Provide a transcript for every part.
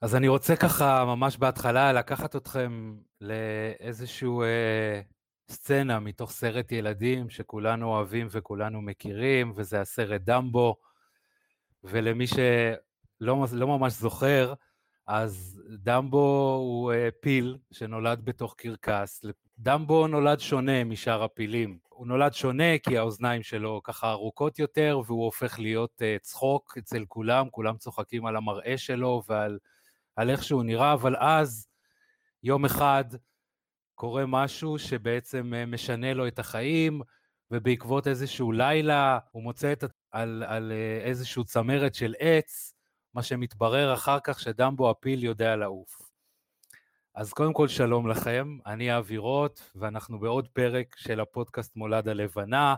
אז אני רוצה ככה ממש בהתחלה לקחת אתכם לאיזשהו אה, סצנה מתוך סרט ילדים שכולנו אוהבים וכולנו מכירים, וזה הסרט דמבו, ולמי שלא לא ממש זוכר, אז דמבו הוא אה, פיל שנולד בתוך קרקס. דמבו נולד שונה משאר הפילים. הוא נולד שונה כי האוזניים שלו ככה ארוכות יותר, והוא הופך להיות אה, צחוק אצל כולם, כולם צוחקים על המראה שלו ועל על איך שהוא נראה, אבל אז, יום אחד, קורה משהו שבעצם אה, משנה לו את החיים, ובעקבות איזשהו לילה הוא מוצא את, על, על איזשהו צמרת של עץ, מה שמתברר אחר כך שדמבו הפיל יודע לעוף. אז קודם כל שלום לכם, אני אבי רוט, ואנחנו בעוד פרק של הפודקאסט מולד הלבנה,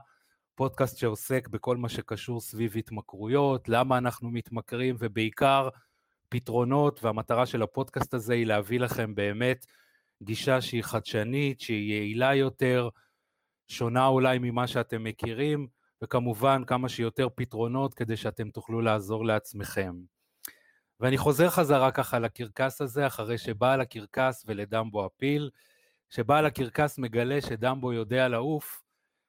פודקאסט שעוסק בכל מה שקשור סביב התמכרויות, למה אנחנו מתמכרים, ובעיקר פתרונות, והמטרה של הפודקאסט הזה היא להביא לכם באמת גישה שהיא חדשנית, שהיא יעילה יותר, שונה אולי ממה שאתם מכירים, וכמובן כמה שיותר פתרונות כדי שאתם תוכלו לעזור לעצמכם. ואני חוזר חזרה ככה לקרקס הזה, אחרי שבעל הקרקס ולדמבו הפיל, כשבעל הקרקס מגלה שדמבו יודע לעוף,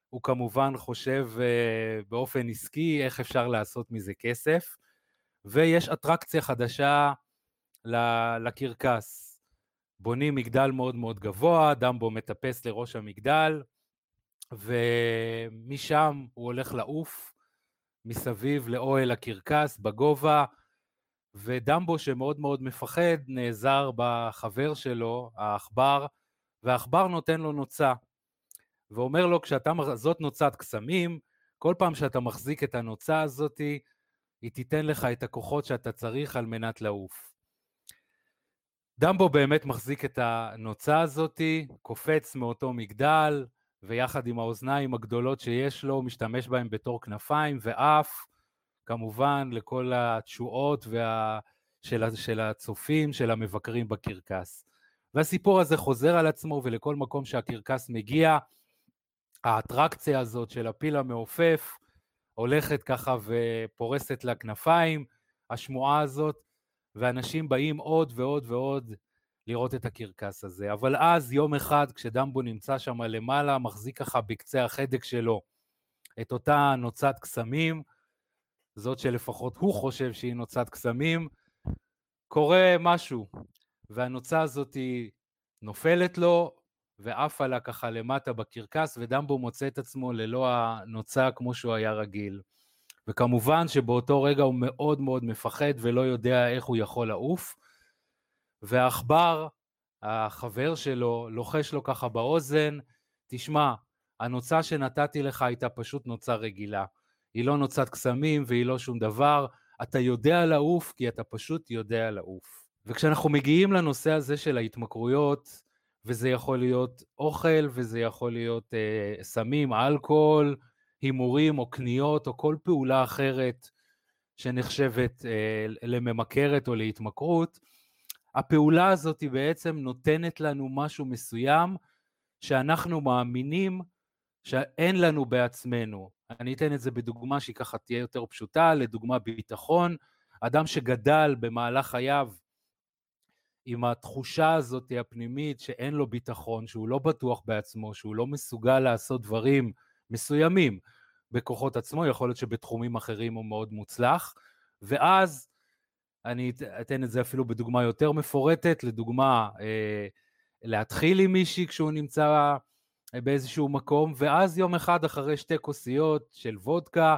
הוא כמובן חושב uh, באופן עסקי איך אפשר לעשות מזה כסף, ויש אטרקציה חדשה לקרקס. בונים מגדל מאוד מאוד גבוה, דמבו מטפס לראש המגדל, ומשם הוא הולך לעוף מסביב לאוהל הקרקס בגובה, ודמבו שמאוד מאוד מפחד נעזר בחבר שלו, העכבר, והעכבר נותן לו נוצה. ואומר לו, כשאתה, זאת נוצת קסמים, כל פעם שאתה מחזיק את הנוצה הזאתי, היא תיתן לך את הכוחות שאתה צריך על מנת לעוף. דמבו באמת מחזיק את הנוצה הזאתי, קופץ מאותו מגדל, ויחד עם האוזניים הגדולות שיש לו, משתמש בהם בתור כנפיים, ועף כמובן לכל התשואות וה... של, של הצופים, של המבקרים בקרקס. והסיפור הזה חוזר על עצמו, ולכל מקום שהקרקס מגיע, האטרקציה הזאת של הפיל המעופף הולכת ככה ופורסת לה כנפיים, השמועה הזאת, ואנשים באים עוד ועוד ועוד לראות את הקרקס הזה. אבל אז, יום אחד, כשדמבו נמצא שם למעלה, מחזיק ככה בקצה החדק שלו את אותה נוצת קסמים, זאת שלפחות הוא חושב שהיא נוצת קסמים, קורה משהו, והנוצה הזאת נופלת לו, ועפה לה ככה למטה בקרקס, ודמבו מוצא את עצמו ללא הנוצה כמו שהוא היה רגיל. וכמובן שבאותו רגע הוא מאוד מאוד מפחד ולא יודע איך הוא יכול לעוף. והעכבר, החבר שלו, לוחש לו ככה באוזן, תשמע, הנוצה שנתתי לך הייתה פשוט נוצה רגילה. היא לא נוצת קסמים והיא לא שום דבר, אתה יודע לעוף כי אתה פשוט יודע לעוף. וכשאנחנו מגיעים לנושא הזה של ההתמכרויות, וזה יכול להיות אוכל, וזה יכול להיות אה, סמים, אלכוהול, הימורים או קניות או כל פעולה אחרת שנחשבת אה, לממכרת או להתמכרות, הפעולה הזאת היא בעצם נותנת לנו משהו מסוים שאנחנו מאמינים שאין לנו בעצמנו. אני אתן את זה בדוגמה שהיא ככה תהיה יותר פשוטה, לדוגמה ביטחון. אדם שגדל במהלך חייו עם התחושה הזאת הפנימית שאין לו ביטחון, שהוא לא בטוח בעצמו, שהוא לא מסוגל לעשות דברים מסוימים בכוחות עצמו, יכול להיות שבתחומים אחרים הוא מאוד מוצלח, ואז אני אתן את זה אפילו בדוגמה יותר מפורטת, לדוגמה, אה, להתחיל עם מישהי כשהוא נמצא באיזשהו מקום, ואז יום אחד אחרי שתי כוסיות של וודקה,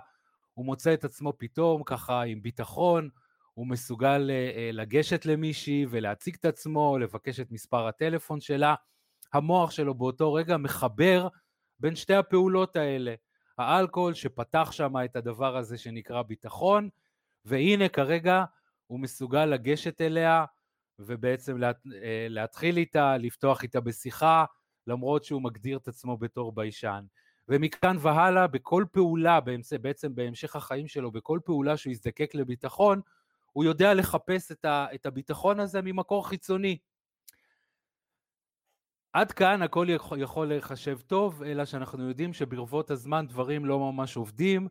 הוא מוצא את עצמו פתאום ככה עם ביטחון, הוא מסוגל אה, אה, לגשת למישהי ולהציג את עצמו, לבקש את מספר הטלפון שלה. המוח שלו באותו רגע מחבר בין שתי הפעולות האלה. האלכוהול שפתח שם את הדבר הזה שנקרא ביטחון, והנה כרגע הוא מסוגל לגשת אליה ובעצם לה, אה, להתחיל איתה, לפתוח איתה בשיחה, למרות שהוא מגדיר את עצמו בתור ביישן. ומכאן והלאה, בכל פעולה, בעצם בהמשך החיים שלו, בכל פעולה שהוא יזדקק לביטחון, הוא יודע לחפש את, ה, את הביטחון הזה ממקור חיצוני. עד כאן הכל יכול להיחשב טוב, אלא שאנחנו יודעים שברבות הזמן דברים לא ממש עובדים,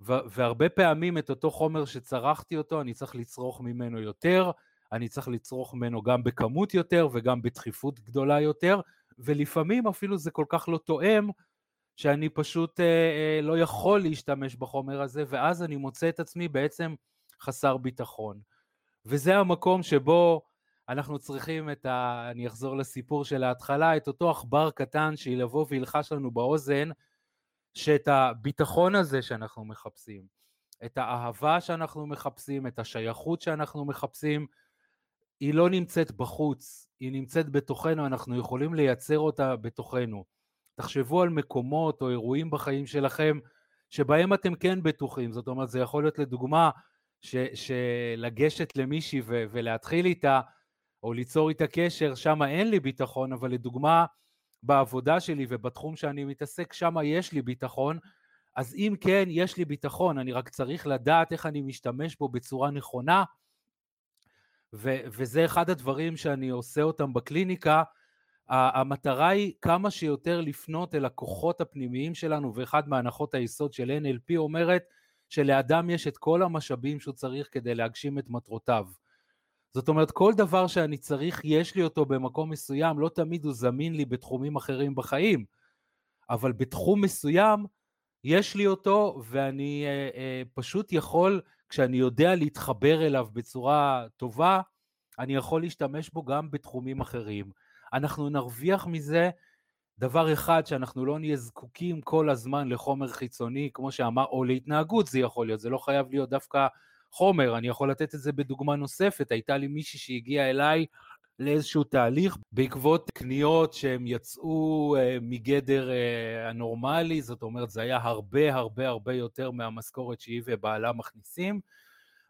והרבה פעמים את אותו חומר שצרכתי אותו, אני צריך לצרוך ממנו יותר, אני צריך לצרוך ממנו גם בכמות יותר וגם בדחיפות גדולה יותר, ולפעמים אפילו זה כל כך לא תואם, שאני פשוט אה, אה, לא יכול להשתמש בחומר הזה, ואז אני מוצא את עצמי בעצם חסר ביטחון. וזה המקום שבו אנחנו צריכים את ה... אני אחזור לסיפור של ההתחלה, את אותו עכבר קטן שילבוא וילחש לנו באוזן, שאת הביטחון הזה שאנחנו מחפשים, את האהבה שאנחנו מחפשים, את השייכות שאנחנו מחפשים, היא לא נמצאת בחוץ, היא נמצאת בתוכנו, אנחנו יכולים לייצר אותה בתוכנו. תחשבו על מקומות או אירועים בחיים שלכם שבהם אתם כן בטוחים, זאת אומרת זה יכול להיות לדוגמה ש, שלגשת למישהי ו, ולהתחיל איתה או ליצור איתה קשר, שם אין לי ביטחון, אבל לדוגמה בעבודה שלי ובתחום שאני מתעסק, שם יש לי ביטחון, אז אם כן, יש לי ביטחון, אני רק צריך לדעת איך אני משתמש בו בצורה נכונה, ו- וזה אחד הדברים שאני עושה אותם בקליניקה, המטרה היא כמה שיותר לפנות אל הכוחות הפנימיים שלנו, ואחד מהנחות היסוד של NLP אומרת שלאדם יש את כל המשאבים שהוא צריך כדי להגשים את מטרותיו. זאת אומרת, כל דבר שאני צריך, יש לי אותו במקום מסוים, לא תמיד הוא זמין לי בתחומים אחרים בחיים, אבל בתחום מסוים יש לי אותו, ואני אה, אה, פשוט יכול, כשאני יודע להתחבר אליו בצורה טובה, אני יכול להשתמש בו גם בתחומים אחרים. אנחנו נרוויח מזה דבר אחד, שאנחנו לא נהיה זקוקים כל הזמן לחומר חיצוני, כמו שאמר, או להתנהגות זה יכול להיות, זה לא חייב להיות דווקא חומר, אני יכול לתת את זה בדוגמה נוספת, הייתה לי מישהי שהגיעה אליי לאיזשהו תהליך בעקבות קניות שהם יצאו uh, מגדר uh, הנורמלי, זאת אומרת זה היה הרבה הרבה הרבה יותר מהמשכורת שהיא ובעלה מכניסים,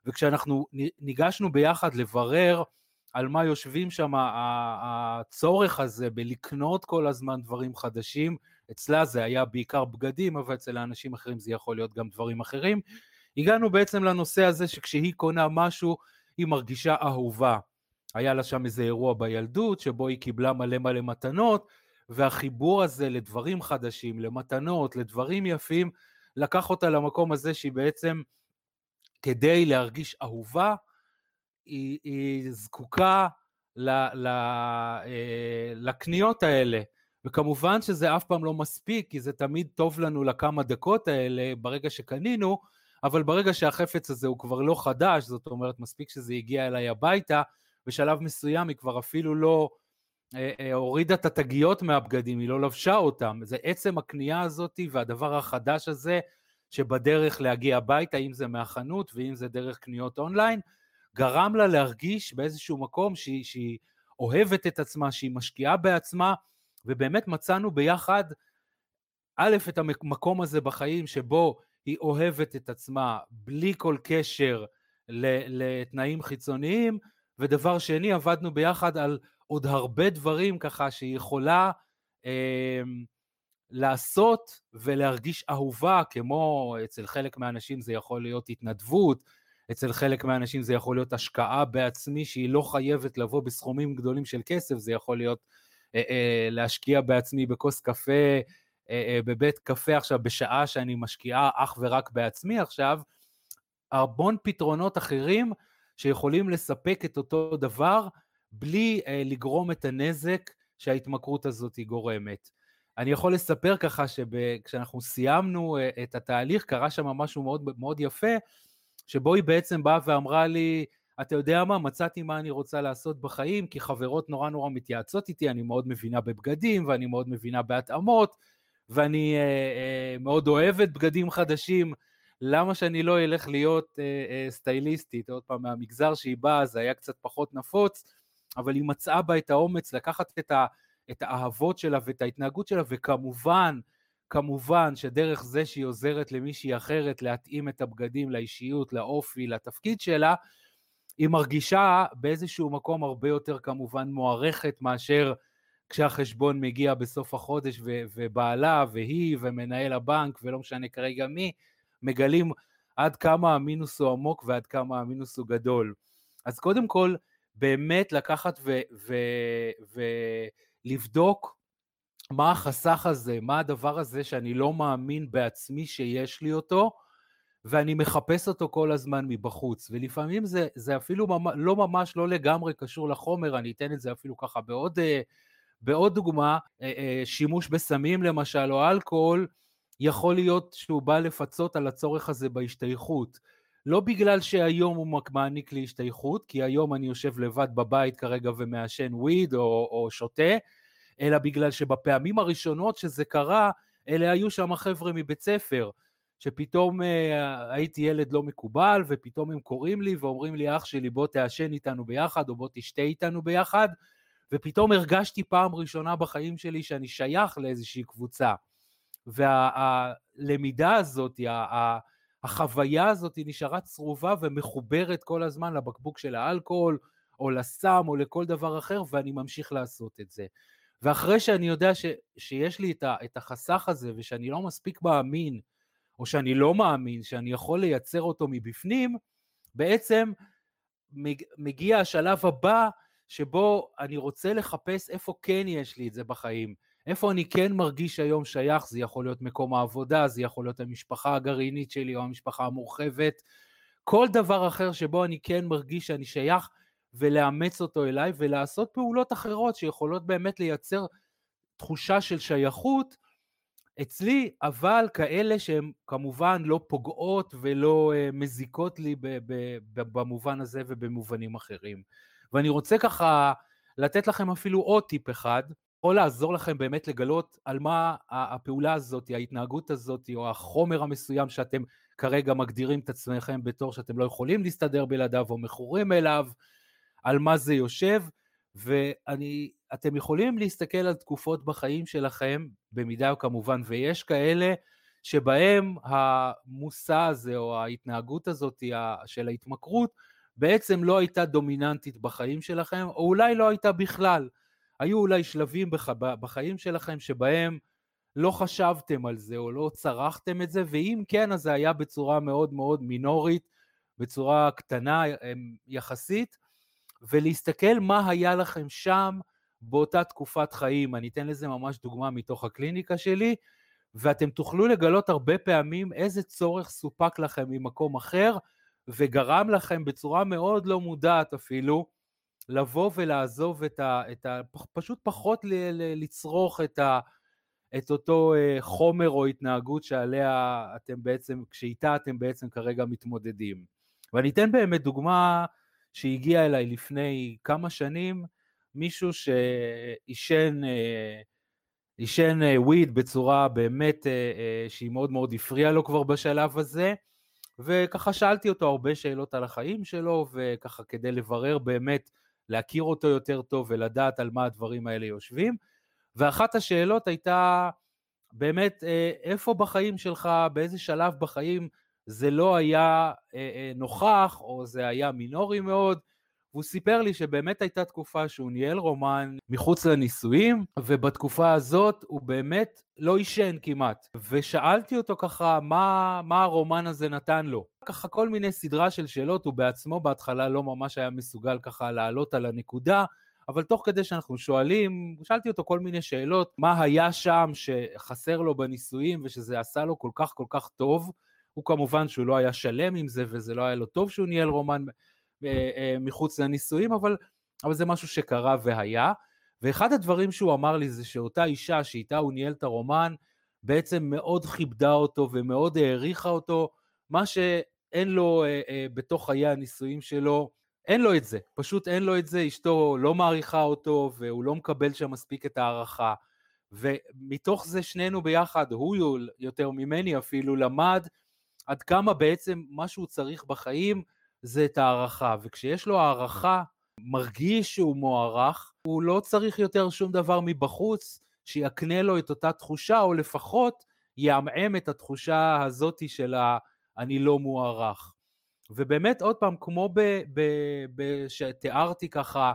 וכשאנחנו ניגשנו ביחד לברר על מה יושבים שם הצורך הזה בלקנות כל הזמן דברים חדשים, אצלה זה היה בעיקר בגדים, אבל אצל האנשים אחרים זה יכול להיות גם דברים אחרים. הגענו בעצם לנושא הזה שכשהיא קונה משהו, היא מרגישה אהובה. היה לה שם איזה אירוע בילדות, שבו היא קיבלה מלא מלא מתנות, והחיבור הזה לדברים חדשים, למתנות, לדברים יפים, לקח אותה למקום הזה שהיא בעצם, כדי להרגיש אהובה, היא, היא זקוקה ל, ל, אה, לקניות האלה. וכמובן שזה אף פעם לא מספיק, כי זה תמיד טוב לנו לכמה דקות האלה ברגע שקנינו, אבל ברגע שהחפץ הזה הוא כבר לא חדש, זאת אומרת, מספיק שזה הגיע אליי הביתה, בשלב מסוים היא כבר אפילו לא אה, אה, הורידה את התגיות מהבגדים, היא לא לבשה אותם. זה עצם הקנייה הזאת והדבר החדש הזה שבדרך להגיע הביתה, אם זה מהחנות ואם זה דרך קניות אונליין, גרם לה להרגיש באיזשהו מקום שהיא, שהיא אוהבת את עצמה, שהיא משקיעה בעצמה, ובאמת מצאנו ביחד, א', את המקום הזה בחיים שבו היא אוהבת את עצמה בלי כל קשר לתנאים חיצוניים, ודבר שני, עבדנו ביחד על עוד הרבה דברים ככה שהיא יכולה אה, לעשות ולהרגיש אהובה, כמו אצל חלק מהאנשים זה יכול להיות התנדבות, אצל חלק מהאנשים זה יכול להיות השקעה בעצמי שהיא לא חייבת לבוא בסכומים גדולים של כסף, זה יכול להיות אה, אה, להשקיע בעצמי בכוס קפה, אה, אה, בבית קפה עכשיו בשעה שאני משקיעה אך ורק בעצמי עכשיו, המון פתרונות אחרים שיכולים לספק את אותו דבר בלי אה, לגרום את הנזק שההתמכרות הזאת היא גורמת. אני יכול לספר ככה שכשאנחנו סיימנו אה, את התהליך קרה שם משהו מאוד מאוד יפה, שבו היא בעצם באה ואמרה לי, אתה יודע מה, מצאתי מה אני רוצה לעשות בחיים, כי חברות נורא נורא מתייעצות איתי, אני מאוד מבינה בבגדים, ואני מאוד מבינה בהתאמות, ואני אה, אה, מאוד אוהבת בגדים חדשים, למה שאני לא אלך להיות אה, אה, סטייליסטית? עוד פעם, מהמגזר שהיא באה זה היה קצת פחות נפוץ, אבל היא מצאה בה את האומץ לקחת את, ה, את האהבות שלה ואת ההתנהגות שלה, וכמובן, כמובן שדרך זה שהיא עוזרת למישהי אחרת להתאים את הבגדים לאישיות, לאופי, לתפקיד שלה, היא מרגישה באיזשהו מקום הרבה יותר כמובן מוערכת מאשר כשהחשבון מגיע בסוף החודש ו- ובעלה והיא ומנהל הבנק ולא משנה כרגע מי, מגלים עד כמה המינוס הוא עמוק ועד כמה המינוס הוא גדול. אז קודם כל, באמת לקחת ולבדוק מה החסך הזה, מה הדבר הזה שאני לא מאמין בעצמי שיש לי אותו, ואני מחפש אותו כל הזמן מבחוץ, ולפעמים זה, זה אפילו ממש, לא ממש, לא לגמרי קשור לחומר, אני אתן את זה אפילו ככה בעוד, אה, בעוד דוגמה, אה, אה, שימוש בסמים למשל, או אלכוהול, יכול להיות שהוא בא לפצות על הצורך הזה בהשתייכות. לא בגלל שהיום הוא מעניק לי השתייכות, כי היום אני יושב לבד בבית כרגע ומעשן וויד או, או שותה, אלא בגלל שבפעמים הראשונות שזה קרה, אלה היו שם חבר'ה מבית ספר, שפתאום אה, הייתי ילד לא מקובל, ופתאום הם קוראים לי ואומרים לי, אח שלי, בוא תעשן איתנו ביחד, או בוא תשתה איתנו ביחד, ופתאום הרגשתי פעם ראשונה בחיים שלי שאני שייך לאיזושהי קבוצה. והלמידה הזאת, החוויה הזאת נשארה צרובה ומחוברת כל הזמן לבקבוק של האלכוהול, או לסם, או לכל דבר אחר, ואני ממשיך לעשות את זה. ואחרי שאני יודע ש, שיש לי את, ה, את החסך הזה, ושאני לא מספיק מאמין, או שאני לא מאמין שאני יכול לייצר אותו מבפנים, בעצם מגיע השלב הבא שבו אני רוצה לחפש איפה כן יש לי את זה בחיים. איפה אני כן מרגיש היום שייך, זה יכול להיות מקום העבודה, זה יכול להיות המשפחה הגרעינית שלי או המשפחה המורחבת, כל דבר אחר שבו אני כן מרגיש שאני שייך, ולאמץ אותו אליי ולעשות פעולות אחרות שיכולות באמת לייצר תחושה של שייכות אצלי, אבל כאלה שהן כמובן לא פוגעות ולא uh, מזיקות לי במובן הזה ובמובנים אחרים. ואני רוצה ככה לתת לכם אפילו עוד טיפ אחד, יכול לעזור לכם באמת לגלות על מה הפעולה הזאת, ההתנהגות הזאת, או החומר המסוים שאתם כרגע מגדירים את עצמכם בתור שאתם לא יכולים להסתדר בלעדיו או מכורים אליו, על מה זה יושב, ואתם יכולים להסתכל על תקופות בחיים שלכם, במידה כמובן ויש כאלה, שבהם המושא הזה או ההתנהגות הזאת של ההתמכרות בעצם לא הייתה דומיננטית בחיים שלכם, או אולי לא הייתה בכלל. היו אולי שלבים בח... בחיים שלכם שבהם לא חשבתם על זה או לא צרכתם את זה, ואם כן, אז זה היה בצורה מאוד מאוד מינורית, בצורה קטנה יחסית, ולהסתכל מה היה לכם שם באותה תקופת חיים. אני אתן לזה ממש דוגמה מתוך הקליניקה שלי, ואתם תוכלו לגלות הרבה פעמים איזה צורך סופק לכם ממקום אחר, וגרם לכם בצורה מאוד לא מודעת אפילו, לבוא ולעזוב את ה... את ה פשוט פחות ל, ל, לצרוך את, ה, את אותו אה, חומר או התנהגות שעליה אתם בעצם, שאיתה אתם בעצם כרגע מתמודדים. ואני אתן באמת דוגמה שהגיע אליי לפני כמה שנים, מישהו שעישן אה, עישן וויד אה, בצורה באמת שהיא מאוד מאוד הפריעה לו כבר בשלב הזה, וככה שאלתי אותו הרבה שאלות על החיים שלו, וככה כדי לברר באמת להכיר אותו יותר טוב ולדעת על מה הדברים האלה יושבים. ואחת השאלות הייתה באמת אה, איפה בחיים שלך, באיזה שלב בחיים זה לא היה אה, אה, נוכח או זה היה מינורי מאוד, והוא סיפר לי שבאמת הייתה תקופה שהוא ניהל רומן מחוץ לנישואים, ובתקופה הזאת הוא באמת לא עישן כמעט. ושאלתי אותו ככה, מה, מה הרומן הזה נתן לו? ככה כל מיני סדרה של שאלות, הוא בעצמו בהתחלה לא ממש היה מסוגל ככה לעלות על הנקודה, אבל תוך כדי שאנחנו שואלים, שאלתי אותו כל מיני שאלות, מה היה שם שחסר לו בנישואים ושזה עשה לו כל כך כל כך טוב. הוא כמובן שהוא לא היה שלם עם זה וזה לא היה לו טוב שהוא ניהל רומן אה, אה, מחוץ לנישואים, אבל, אבל זה משהו שקרה והיה. ואחד הדברים שהוא אמר לי זה שאותה אישה שאיתה הוא ניהל את הרומן, בעצם מאוד כיבדה אותו ומאוד העריכה אותו, מה שאין לו אה, אה, בתוך חיי הנישואים שלו, אין לו את זה, פשוט אין לו את זה, אשתו לא מעריכה אותו והוא לא מקבל שם מספיק את ההערכה. ומתוך זה שנינו ביחד, הוא יותר ממני אפילו, למד עד כמה בעצם מה שהוא צריך בחיים זה את הערכה, וכשיש לו הערכה, מרגיש שהוא מוערך, הוא לא צריך יותר שום דבר מבחוץ שיקנה לו את אותה תחושה, או לפחות יעמעם את התחושה הזאתי של ה"אני לא מוערך". ובאמת, עוד פעם, כמו שתיארתי ככה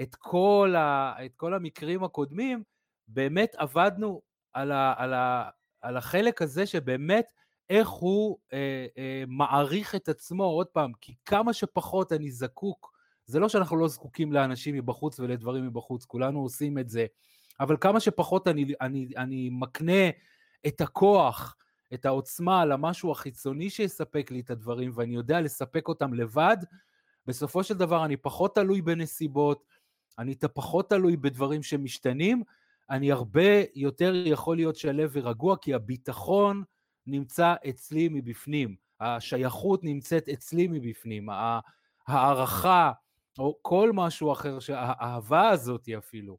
את כל, ה, את כל המקרים הקודמים, באמת עבדנו על, ה, על, ה, על החלק הזה שבאמת איך הוא אה, אה, מעריך את עצמו, עוד פעם, כי כמה שפחות אני זקוק, זה לא שאנחנו לא זקוקים לאנשים מבחוץ ולדברים מבחוץ, כולנו עושים את זה, אבל כמה שפחות אני, אני, אני מקנה את הכוח, את העוצמה למשהו החיצוני שיספק לי את הדברים, ואני יודע לספק אותם לבד, בסופו של דבר אני פחות תלוי בנסיבות, אני פחות תלוי בדברים שמשתנים, אני הרבה יותר יכול להיות שלב ורגוע, כי הביטחון נמצא אצלי מבפנים, השייכות נמצאת אצלי מבפנים, הערכה, או כל משהו אחר, האהבה הזאת אפילו,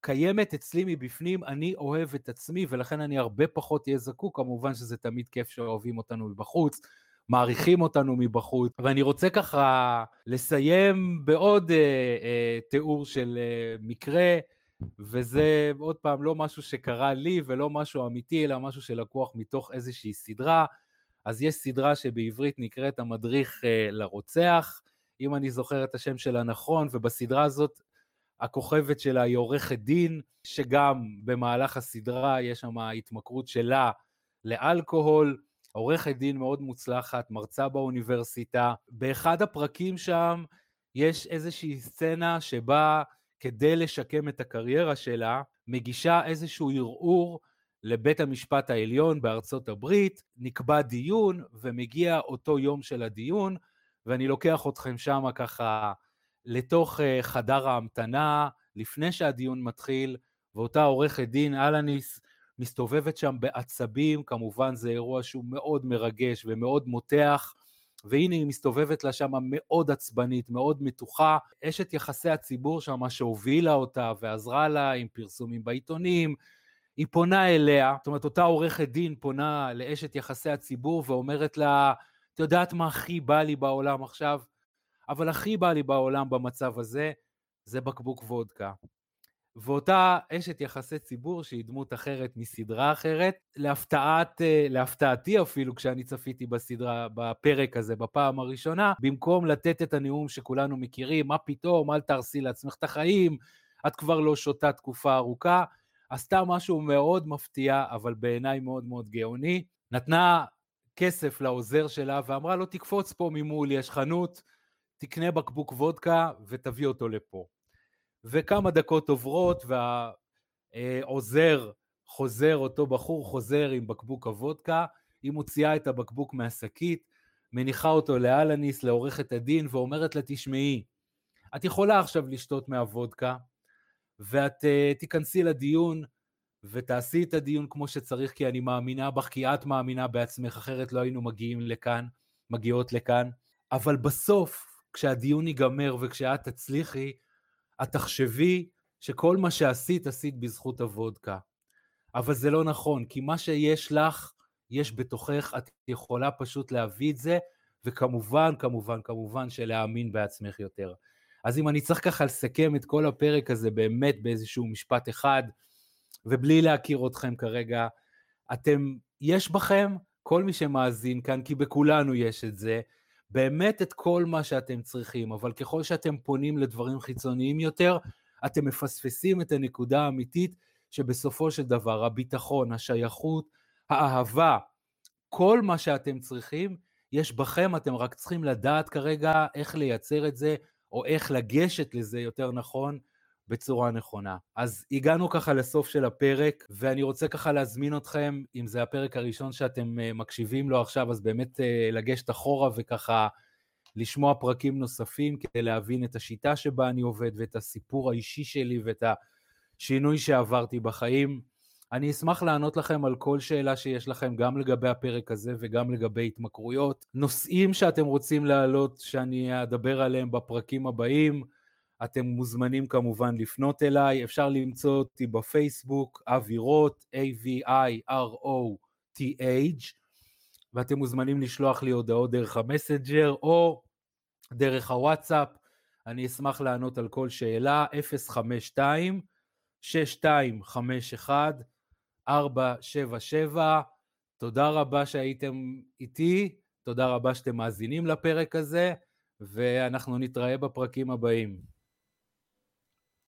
קיימת אצלי מבפנים, אני אוהב את עצמי, ולכן אני הרבה פחות אהיה זקוק, כמובן שזה תמיד כיף שאוהבים אותנו מבחוץ, מעריכים אותנו מבחוץ, ואני רוצה ככה לסיים בעוד אה, אה, תיאור של אה, מקרה, וזה עוד פעם לא משהו שקרה לי ולא משהו אמיתי, אלא משהו שלקוח מתוך איזושהי סדרה. אז יש סדרה שבעברית נקראת המדריך אה, לרוצח, אם אני זוכר את השם שלה נכון, ובסדרה הזאת הכוכבת שלה היא עורכת דין, שגם במהלך הסדרה יש שם התמכרות שלה לאלכוהול, עורכת דין מאוד מוצלחת, מרצה באוניברסיטה. באחד הפרקים שם יש איזושהי סצנה שבה כדי לשקם את הקריירה שלה, מגישה איזשהו ערעור לבית המשפט העליון בארצות הברית, נקבע דיון ומגיע אותו יום של הדיון, ואני לוקח אתכם שמה ככה לתוך אה, חדר ההמתנה, לפני שהדיון מתחיל, ואותה עורכת דין אלניס מסתובבת שם בעצבים, כמובן זה אירוע שהוא מאוד מרגש ומאוד מותח, והנה היא מסתובבת לה שם מאוד עצבנית, מאוד מתוחה. אשת יחסי הציבור שם שהובילה אותה ועזרה לה עם פרסומים בעיתונים, היא פונה אליה, זאת אומרת אותה עורכת דין פונה לאשת יחסי הציבור ואומרת לה, את יודעת מה הכי בא לי בעולם עכשיו? אבל הכי בא לי בעולם במצב הזה, זה בקבוק וודקה. ואותה אשת יחסי ציבור, שהיא דמות אחרת מסדרה אחרת, להפתעת, אה, להפתעתי אפילו, כשאני צפיתי בסדרה, בפרק הזה, בפעם הראשונה, במקום לתת את הנאום שכולנו מכירים, מה פתאום, אל תהרסי לעצמך את החיים, את כבר לא שותה תקופה ארוכה, עשתה משהו מאוד מפתיע, אבל בעיניי מאוד מאוד גאוני. נתנה כסף לעוזר שלה ואמרה לו, תקפוץ פה ממול, יש חנות, תקנה בקבוק וודקה ותביא אותו לפה. וכמה דקות עוברות והעוזר חוזר, אותו בחור חוזר עם בקבוק הוודקה, היא מוציאה את הבקבוק מהשקית, מניחה אותו לאלניס, לעורכת הדין, ואומרת לה, תשמעי, את יכולה עכשיו לשתות מהוודקה, ואת uh, תיכנסי לדיון ותעשי את הדיון כמו שצריך, כי אני מאמינה בך, כי את מאמינה בעצמך, אחרת לא היינו מגיעים לכאן, מגיעות לכאן. אבל בסוף, כשהדיון ייגמר וכשאת תצליחי, את תחשבי שכל מה שעשית, עשית בזכות הוודקה. אבל זה לא נכון, כי מה שיש לך, יש בתוכך, את יכולה פשוט להביא את זה, וכמובן, כמובן, כמובן שלהאמין בעצמך יותר. אז אם אני צריך ככה לסכם את כל הפרק הזה באמת באיזשהו משפט אחד, ובלי להכיר אתכם כרגע, אתם, יש בכם, כל מי שמאזין כאן, כי בכולנו יש את זה, באמת את כל מה שאתם צריכים, אבל ככל שאתם פונים לדברים חיצוניים יותר, אתם מפספסים את הנקודה האמיתית שבסופו של דבר הביטחון, השייכות, האהבה, כל מה שאתם צריכים, יש בכם, אתם רק צריכים לדעת כרגע איך לייצר את זה, או איך לגשת לזה יותר נכון, בצורה נכונה. אז הגענו ככה לסוף של הפרק, ואני רוצה ככה להזמין אתכם, אם זה הפרק הראשון שאתם uh, מקשיבים לו עכשיו, אז באמת uh, לגשת אחורה וככה לשמוע פרקים נוספים כדי להבין את השיטה שבה אני עובד ואת הסיפור האישי שלי ואת השינוי שעברתי בחיים. אני אשמח לענות לכם על כל שאלה שיש לכם, גם לגבי הפרק הזה וגם לגבי התמכרויות. נושאים שאתם רוצים להעלות, שאני אדבר עליהם בפרקים הבאים, אתם מוזמנים כמובן לפנות אליי, אפשר למצוא אותי בפייסבוק, אווירות, A-V-I-R-O-T-H, ואתם מוזמנים לשלוח לי הודעות דרך המסנג'ר או דרך הוואטסאפ, אני אשמח לענות על כל שאלה, 052 6251 477 תודה רבה שהייתם איתי, תודה רבה שאתם מאזינים לפרק הזה, ואנחנו נתראה בפרקים הבאים.